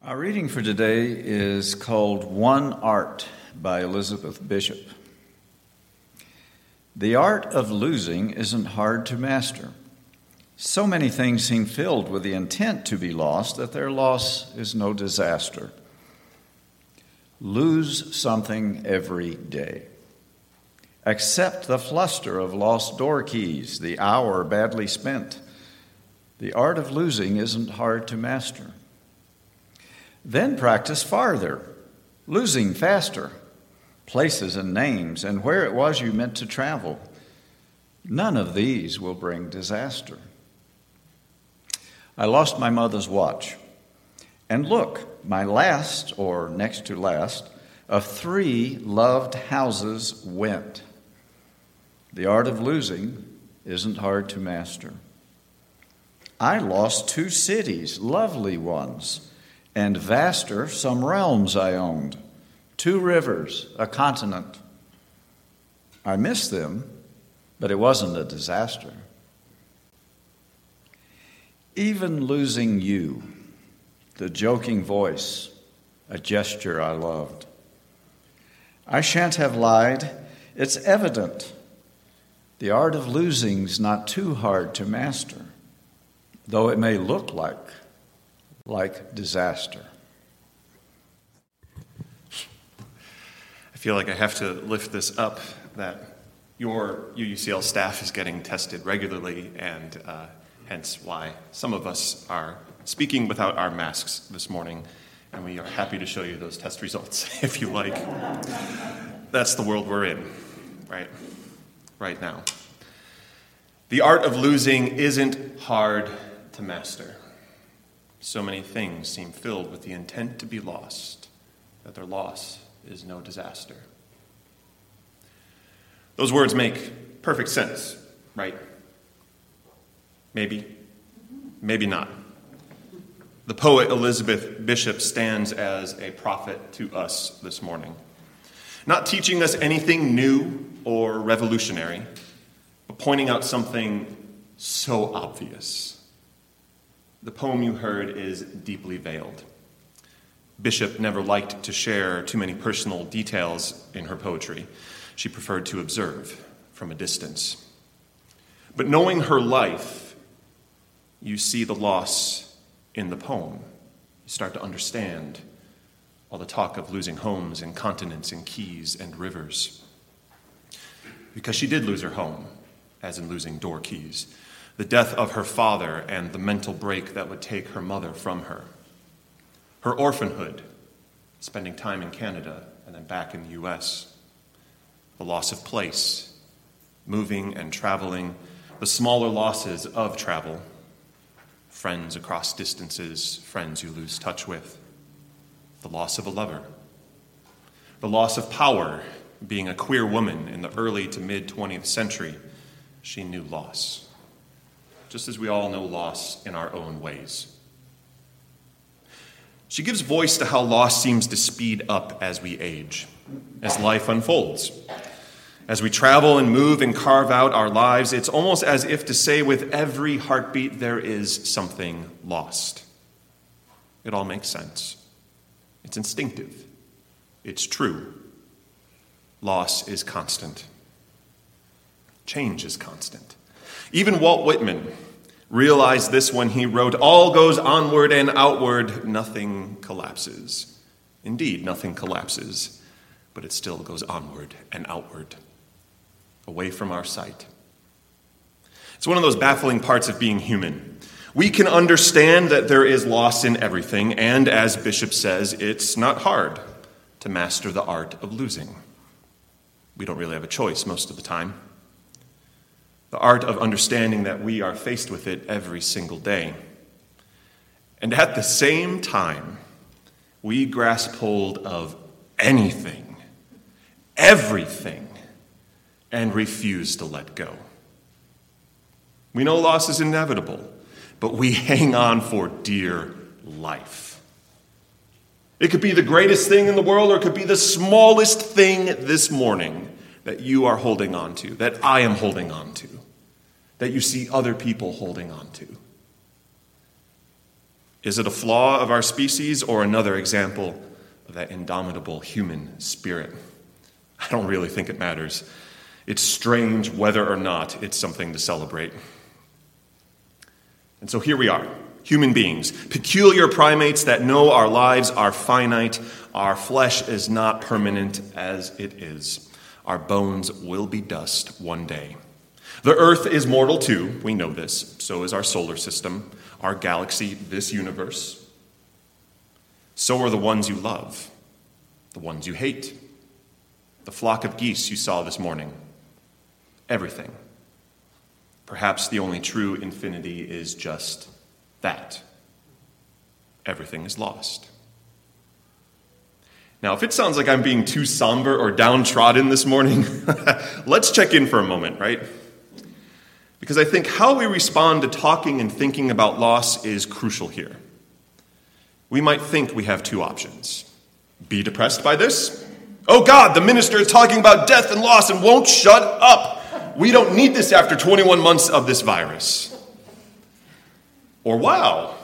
Our reading for today is called One Art by Elizabeth Bishop. The art of losing isn't hard to master. So many things seem filled with the intent to be lost that their loss is no disaster. Lose something every day. Accept the fluster of lost door keys, the hour badly spent. The art of losing isn't hard to master. Then practice farther, losing faster, places and names, and where it was you meant to travel. None of these will bring disaster. I lost my mother's watch. And look, my last, or next to last, of three loved houses went. The art of losing isn't hard to master. I lost two cities, lovely ones and vaster some realms I owned, two rivers, a continent. I missed them, but it wasn't a disaster. Even losing you, the joking voice, a gesture I loved. I shan't have lied, it's evident. The art of losing's not too hard to master, though it may look like like disaster. I feel like I have to lift this up that your UUCL staff is getting tested regularly, and uh, hence why some of us are speaking without our masks this morning, and we are happy to show you those test results if you like. That's the world we're in, right? Right now. The art of losing isn't hard to master. So many things seem filled with the intent to be lost that their loss is no disaster. Those words make perfect sense, right? Maybe, maybe not. The poet Elizabeth Bishop stands as a prophet to us this morning, not teaching us anything new or revolutionary, but pointing out something so obvious the poem you heard is deeply veiled. Bishop never liked to share too many personal details in her poetry. She preferred to observe from a distance. But knowing her life, you see the loss in the poem. You start to understand all the talk of losing homes and continents and keys and rivers. Because she did lose her home, as in losing door keys the death of her father and the mental break that would take her mother from her, her orphanhood, spending time in Canada and then back in the US, the loss of place, moving and traveling, the smaller losses of travel, friends across distances, friends you lose touch with, the loss of a lover, the loss of power, being a queer woman in the early to mid 20th century, she knew loss just as we all know loss in our own ways. She gives voice to how loss seems to speed up as we age, as life unfolds. As we travel and move and carve out our lives, it's almost as if to say with every heartbeat, there is something lost. It all makes sense. It's instinctive. It's true. Loss is constant. Change is constant. Even Walt Whitman realized this when he wrote, All goes onward and outward, nothing collapses. Indeed, nothing collapses, but it still goes onward and outward, away from our sight. It's one of those baffling parts of being human. We can understand that there is loss in everything, and as Bishop says, it's not hard to master the art of losing. We don't really have a choice most of the time the art of understanding that we are faced with it every single day. And at the same time, we grasp hold of anything, everything, and refuse to let go. We know loss is inevitable, but we hang on for dear life. It could be the greatest thing in the world, or it could be the smallest thing this morning that you are holding on to, that I am holding on to, that you see other people holding on to. Is it a flaw of our species or another example of that indomitable human spirit? I don't really think it matters. It's strange whether or not it's something to celebrate. And so here we are, human beings, peculiar primates that know our lives are finite, our flesh is not permanent as it is. Our bones will be dust one day. The earth is mortal too, we know this. So is our solar system, our galaxy, this universe. So are the ones you love, the ones you hate, the flock of geese you saw this morning. Everything. Perhaps the only true infinity is just that. Everything is lost. Now, if it sounds like I'm being too somber or downtrodden this morning, let's check in for a moment, right? Because I think how we respond to talking and thinking about loss is crucial here. We might think we have two options be depressed by this. Oh God, the minister is talking about death and loss and won't shut up. We don't need this after 21 months of this virus. Or wow,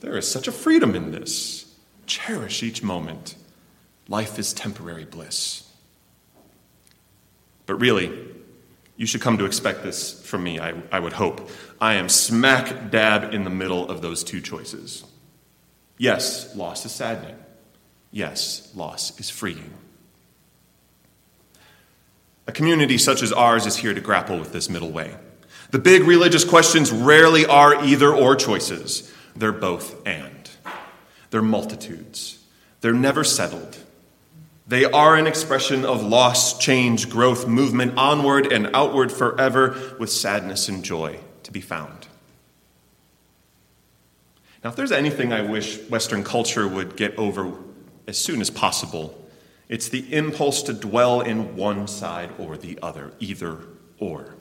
there is such a freedom in this. Cherish each moment. Life is temporary bliss. But really, you should come to expect this from me, I, I would hope. I am smack dab in the middle of those two choices. Yes, loss is saddening. Yes, loss is freeing. A community such as ours is here to grapple with this middle way. The big religious questions rarely are either or choices, they're both and. They're multitudes, they're never settled. They are an expression of loss, change, growth, movement, onward and outward forever, with sadness and joy to be found. Now, if there's anything I wish Western culture would get over as soon as possible, it's the impulse to dwell in one side or the other, either or.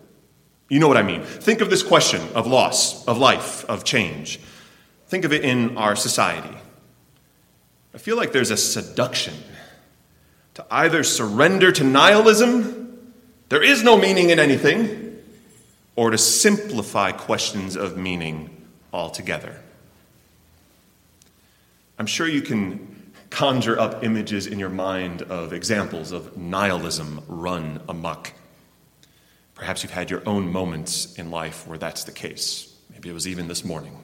You know what I mean? Think of this question of loss, of life, of change. Think of it in our society. I feel like there's a seduction to either surrender to nihilism, there is no meaning in anything, or to simplify questions of meaning altogether. I'm sure you can conjure up images in your mind of examples of nihilism run amok. Perhaps you've had your own moments in life where that's the case. Maybe it was even this morning.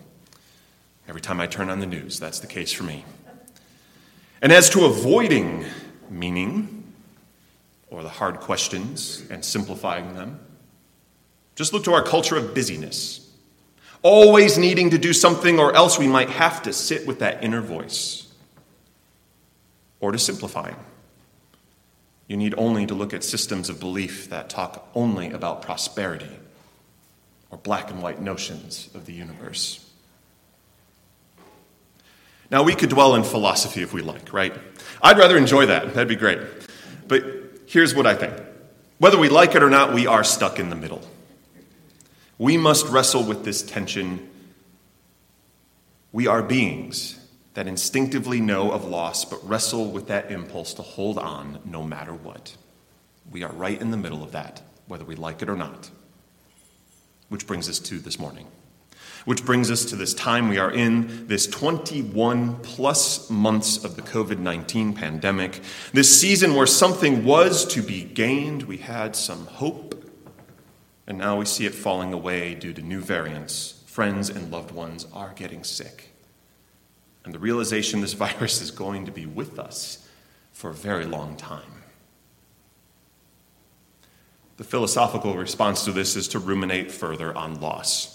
Every time I turn on the news, that's the case for me. And as to avoiding meaning or the hard questions and simplifying them. Just look to our culture of busyness, always needing to do something, or else we might have to sit with that inner voice. Or to simplifying. You need only to look at systems of belief that talk only about prosperity or black and white notions of the universe. Now, we could dwell in philosophy if we like, right? I'd rather enjoy that. That'd be great. But here's what I think whether we like it or not, we are stuck in the middle. We must wrestle with this tension. We are beings that instinctively know of loss, but wrestle with that impulse to hold on no matter what. We are right in the middle of that, whether we like it or not. Which brings us to this morning. Which brings us to this time we are in, this 21 plus months of the COVID 19 pandemic, this season where something was to be gained. We had some hope, and now we see it falling away due to new variants. Friends and loved ones are getting sick. And the realization this virus is going to be with us for a very long time. The philosophical response to this is to ruminate further on loss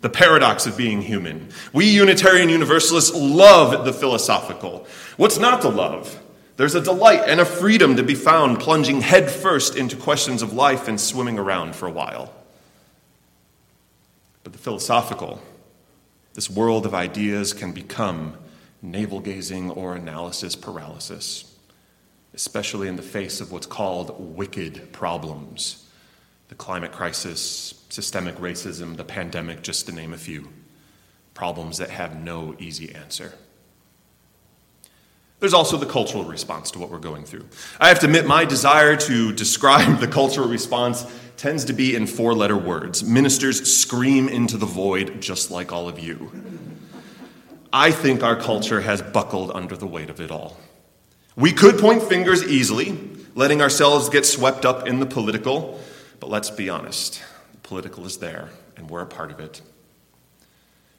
the paradox of being human. We Unitarian Universalists love the philosophical. What's not to love? There's a delight and a freedom to be found plunging headfirst into questions of life and swimming around for a while. But the philosophical, this world of ideas can become navel gazing or analysis paralysis, especially in the face of what's called wicked problems the climate crisis, systemic racism, the pandemic, just to name a few. Problems that have no easy answer. There's also the cultural response to what we're going through. I have to admit, my desire to describe the cultural response tends to be in four letter words. Ministers scream into the void, just like all of you. I think our culture has buckled under the weight of it all. We could point fingers easily, letting ourselves get swept up in the political, but let's be honest the political is there, and we're a part of it.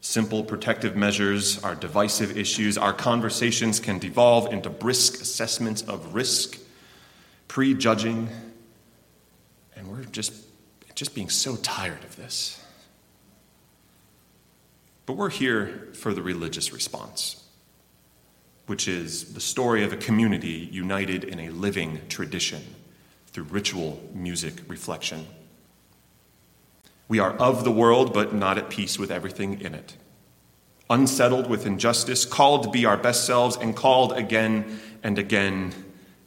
Simple protective measures are divisive issues. Our conversations can devolve into brisk assessments of risk, prejudging, and we're just, just being so tired of this. But we're here for the religious response, which is the story of a community united in a living tradition through ritual, music, reflection. We are of the world, but not at peace with everything in it. Unsettled with injustice, called to be our best selves, and called again and again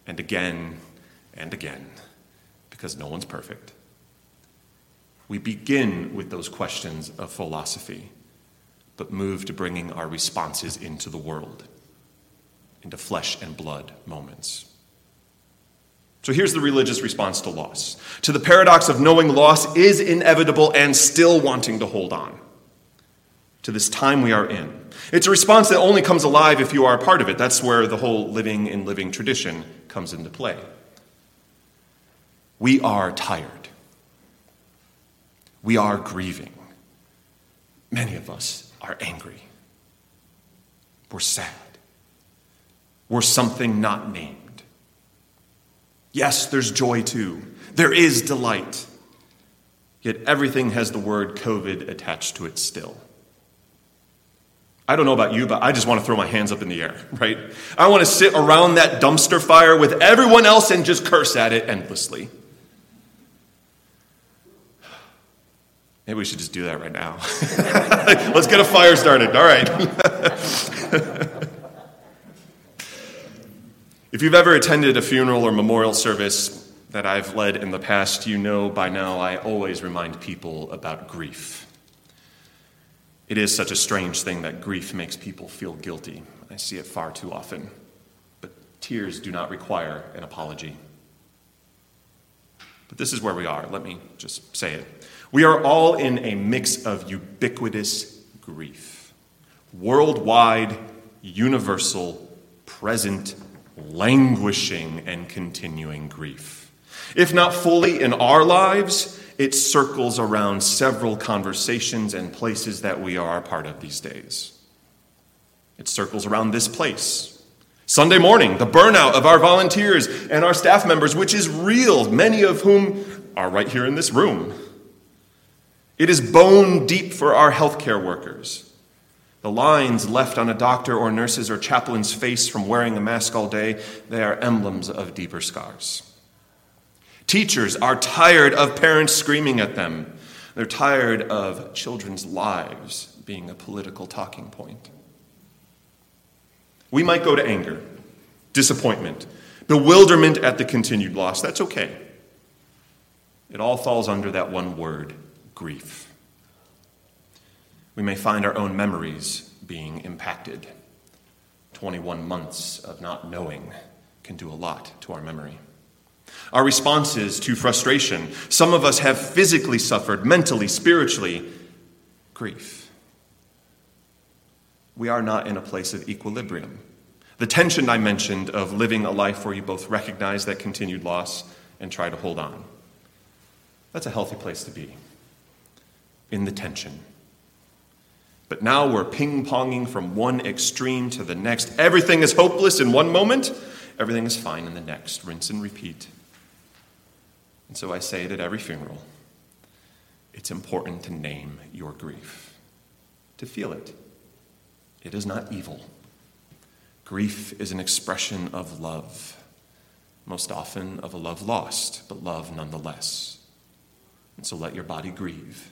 and again and again, because no one's perfect. We begin with those questions of philosophy, but move to bringing our responses into the world, into flesh and blood moments. So here's the religious response to loss to the paradox of knowing loss is inevitable and still wanting to hold on to this time we are in. It's a response that only comes alive if you are a part of it. That's where the whole living in living tradition comes into play. We are tired. We are grieving. Many of us are angry. We're sad. We're something not named. Yes, there's joy too. There is delight. Yet everything has the word COVID attached to it still. I don't know about you, but I just want to throw my hands up in the air, right? I want to sit around that dumpster fire with everyone else and just curse at it endlessly. Maybe we should just do that right now. Let's get a fire started. All right. If you've ever attended a funeral or memorial service that I've led in the past, you know by now I always remind people about grief. It is such a strange thing that grief makes people feel guilty. I see it far too often. But tears do not require an apology. But this is where we are. Let me just say it. We are all in a mix of ubiquitous grief worldwide, universal, present languishing and continuing grief. If not fully in our lives, it circles around several conversations and places that we are a part of these days. It circles around this place. Sunday morning, the burnout of our volunteers and our staff members, which is real, many of whom are right here in this room. It is bone deep for our healthcare workers. The lines left on a doctor or nurse's or chaplain's face from wearing a mask all day, they are emblems of deeper scars. Teachers are tired of parents screaming at them. They're tired of children's lives being a political talking point. We might go to anger, disappointment, bewilderment at the continued loss. That's okay. It all falls under that one word grief we may find our own memories being impacted. 21 months of not knowing can do a lot to our memory. Our responses to frustration, some of us have physically suffered, mentally, spiritually, grief. We are not in a place of equilibrium. The tension I mentioned of living a life where you both recognize that continued loss and try to hold on. That's a healthy place to be. In the tension. But now we're ping ponging from one extreme to the next. Everything is hopeless in one moment, everything is fine in the next. Rinse and repeat. And so I say it at every funeral it's important to name your grief, to feel it. It is not evil. Grief is an expression of love, most often of a love lost, but love nonetheless. And so let your body grieve.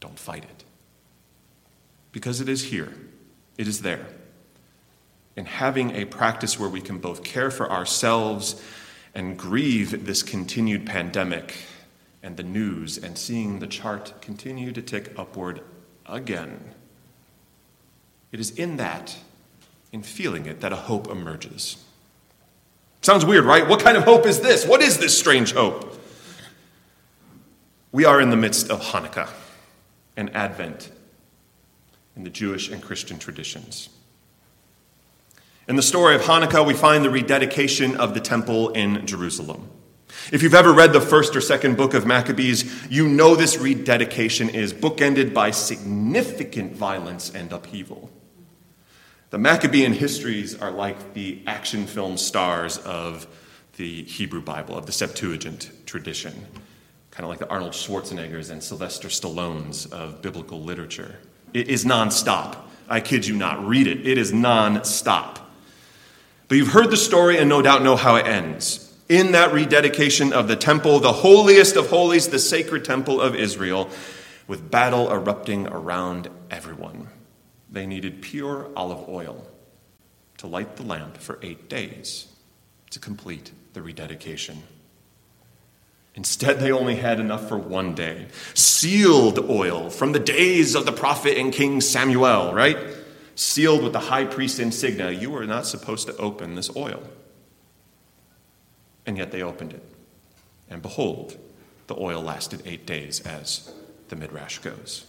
Don't fight it because it is here, it is there. And having a practice where we can both care for ourselves and grieve this continued pandemic and the news and seeing the chart continue to tick upward again. It is in that, in feeling it, that a hope emerges. Sounds weird, right? What kind of hope is this? What is this strange hope? We are in the midst of Hanukkah and Advent in the Jewish and Christian traditions. In the story of Hanukkah, we find the rededication of the temple in Jerusalem. If you've ever read the first or second book of Maccabees, you know this rededication is bookended by significant violence and upheaval. The Maccabean histories are like the action film stars of the Hebrew Bible, of the Septuagint tradition, kind of like the Arnold Schwarzeneggers and Sylvester Stallones of biblical literature. It is nonstop. I kid you not. Read it. It is nonstop. But you've heard the story and no doubt know how it ends. In that rededication of the temple, the holiest of holies, the sacred temple of Israel, with battle erupting around everyone. They needed pure olive oil to light the lamp for eight days to complete the rededication. Instead, they only had enough for one day. Sealed oil from the days of the prophet and King Samuel, right? Sealed with the high priest insignia. You were not supposed to open this oil. And yet they opened it. And behold, the oil lasted eight days, as the Midrash goes.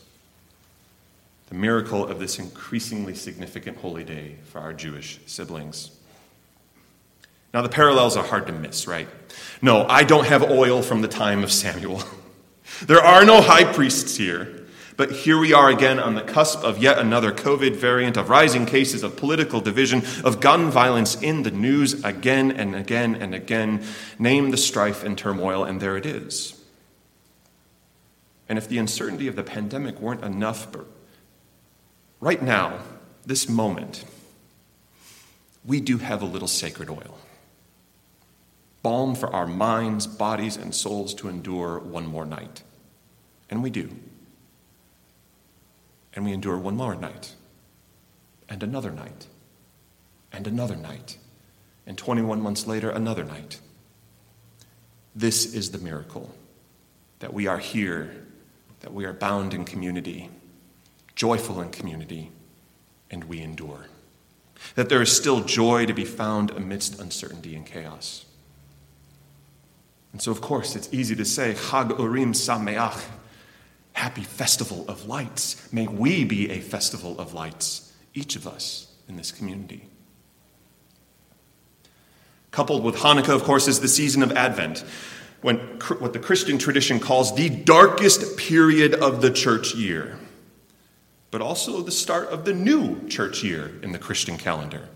The miracle of this increasingly significant holy day for our Jewish siblings. Now, the parallels are hard to miss, right? No, I don't have oil from the time of Samuel. there are no high priests here. But here we are again on the cusp of yet another COVID variant, of rising cases of political division, of gun violence in the news again and again and again. Name the strife and turmoil, and there it is. And if the uncertainty of the pandemic weren't enough, right now, this moment, we do have a little sacred oil balm for our minds, bodies, and souls to endure one more night. And we do. And we endure one more night, and another night, and another night, and 21 months later, another night. This is the miracle that we are here, that we are bound in community, joyful in community, and we endure. That there is still joy to be found amidst uncertainty and chaos. And so, of course, it's easy to say, Chag Urim Sameach, happy festival of lights. May we be a festival of lights, each of us in this community. Coupled with Hanukkah, of course, is the season of Advent, when, what the Christian tradition calls the darkest period of the church year, but also the start of the new church year in the Christian calendar.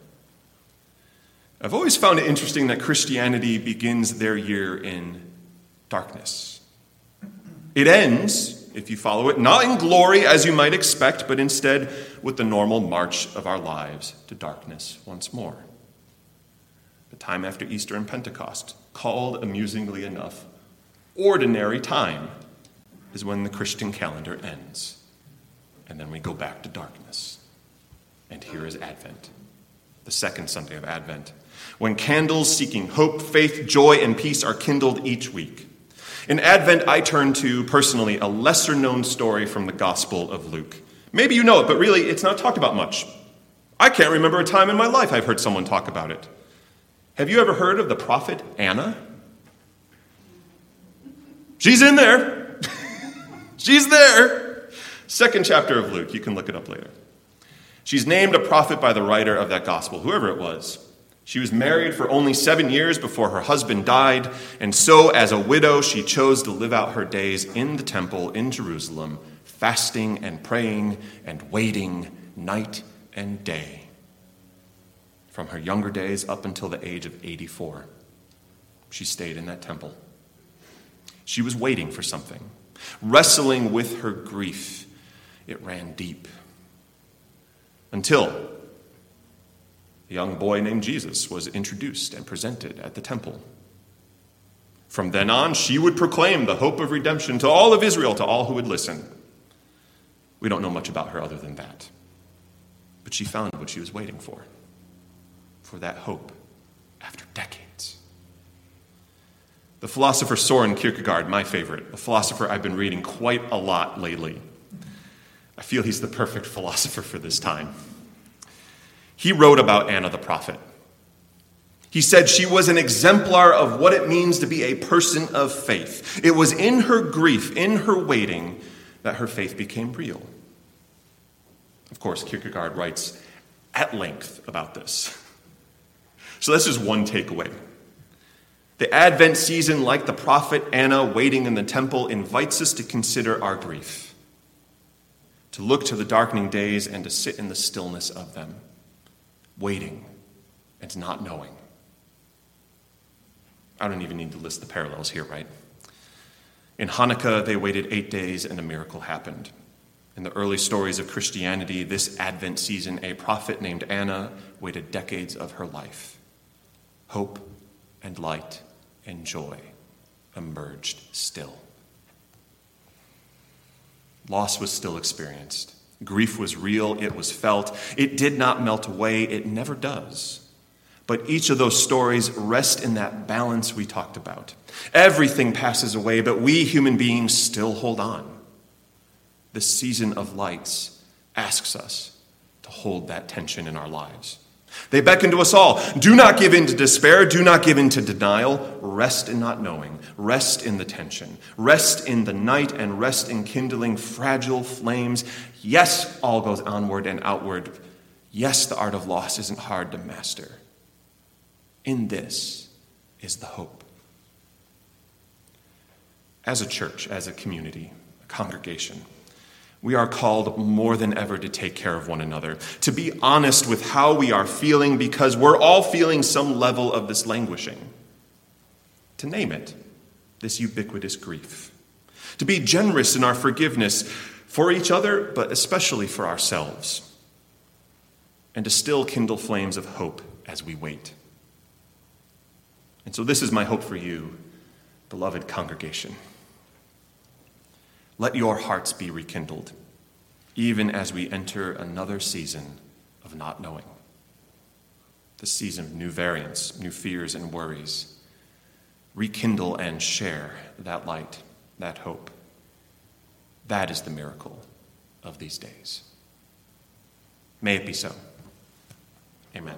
I've always found it interesting that Christianity begins their year in darkness. It ends, if you follow it, not in glory as you might expect, but instead with the normal march of our lives to darkness once more. The time after Easter and Pentecost, called amusingly enough, ordinary time, is when the Christian calendar ends. And then we go back to darkness. And here is Advent, the second Sunday of Advent when candles seeking hope, faith, joy, and peace are kindled each week. In Advent, I turn to, personally, a lesser known story from the Gospel of Luke. Maybe you know it, but really, it's not talked about much. I can't remember a time in my life I've heard someone talk about it. Have you ever heard of the prophet Anna? She's in there. She's there. Second chapter of Luke. You can look it up later. She's named a prophet by the writer of that gospel, whoever it was. She was married for only seven years before her husband died, and so, as a widow, she chose to live out her days in the temple in Jerusalem, fasting and praying and waiting night and day. From her younger days up until the age of 84, she stayed in that temple. She was waiting for something, wrestling with her grief. It ran deep. Until a young boy named Jesus was introduced and presented at the temple. From then on, she would proclaim the hope of redemption to all of Israel, to all who would listen. We don't know much about her other than that. But she found what she was waiting for for that hope after decades. The philosopher Soren Kierkegaard, my favorite, a philosopher I've been reading quite a lot lately. I feel he's the perfect philosopher for this time. He wrote about Anna the prophet. He said she was an exemplar of what it means to be a person of faith. It was in her grief, in her waiting, that her faith became real. Of course, Kierkegaard writes at length about this. So that's just one takeaway. The Advent season, like the prophet Anna waiting in the temple, invites us to consider our grief, to look to the darkening days and to sit in the stillness of them, waiting and not knowing. I don't even need to list the parallels here, right? In Hanukkah, they waited eight days and a miracle happened. In the early stories of Christianity, this Advent season, a prophet named Anna waited decades of her life. Hope and light and joy emerged still. Loss was still experienced. Grief was real, it was felt. It did not melt away, it never does. But each of those stories rest in that balance we talked about. Everything passes away, but we human beings still hold on. The season of lights asks us to hold that tension in our lives. They beckon to us all do not give in to despair, do not give in to denial. Rest in not knowing, rest in the tension, rest in the night, and rest in kindling fragile flames. Yes, all goes onward and outward. Yes, the art of loss isn't hard to master. In this is the hope. As a church, as a community, a congregation, we are called more than ever to take care of one another, to be honest with how we are feeling because we're all feeling some level of this languishing. To name it, this ubiquitous grief. To be generous in our forgiveness for each other, but especially for ourselves. And to still kindle flames of hope as we wait. And so, this is my hope for you, beloved congregation. Let your hearts be rekindled, even as we enter another season of not knowing. The season of new variants, new fears, and worries. Rekindle and share that light, that hope. That is the miracle of these days. May it be so. Amen.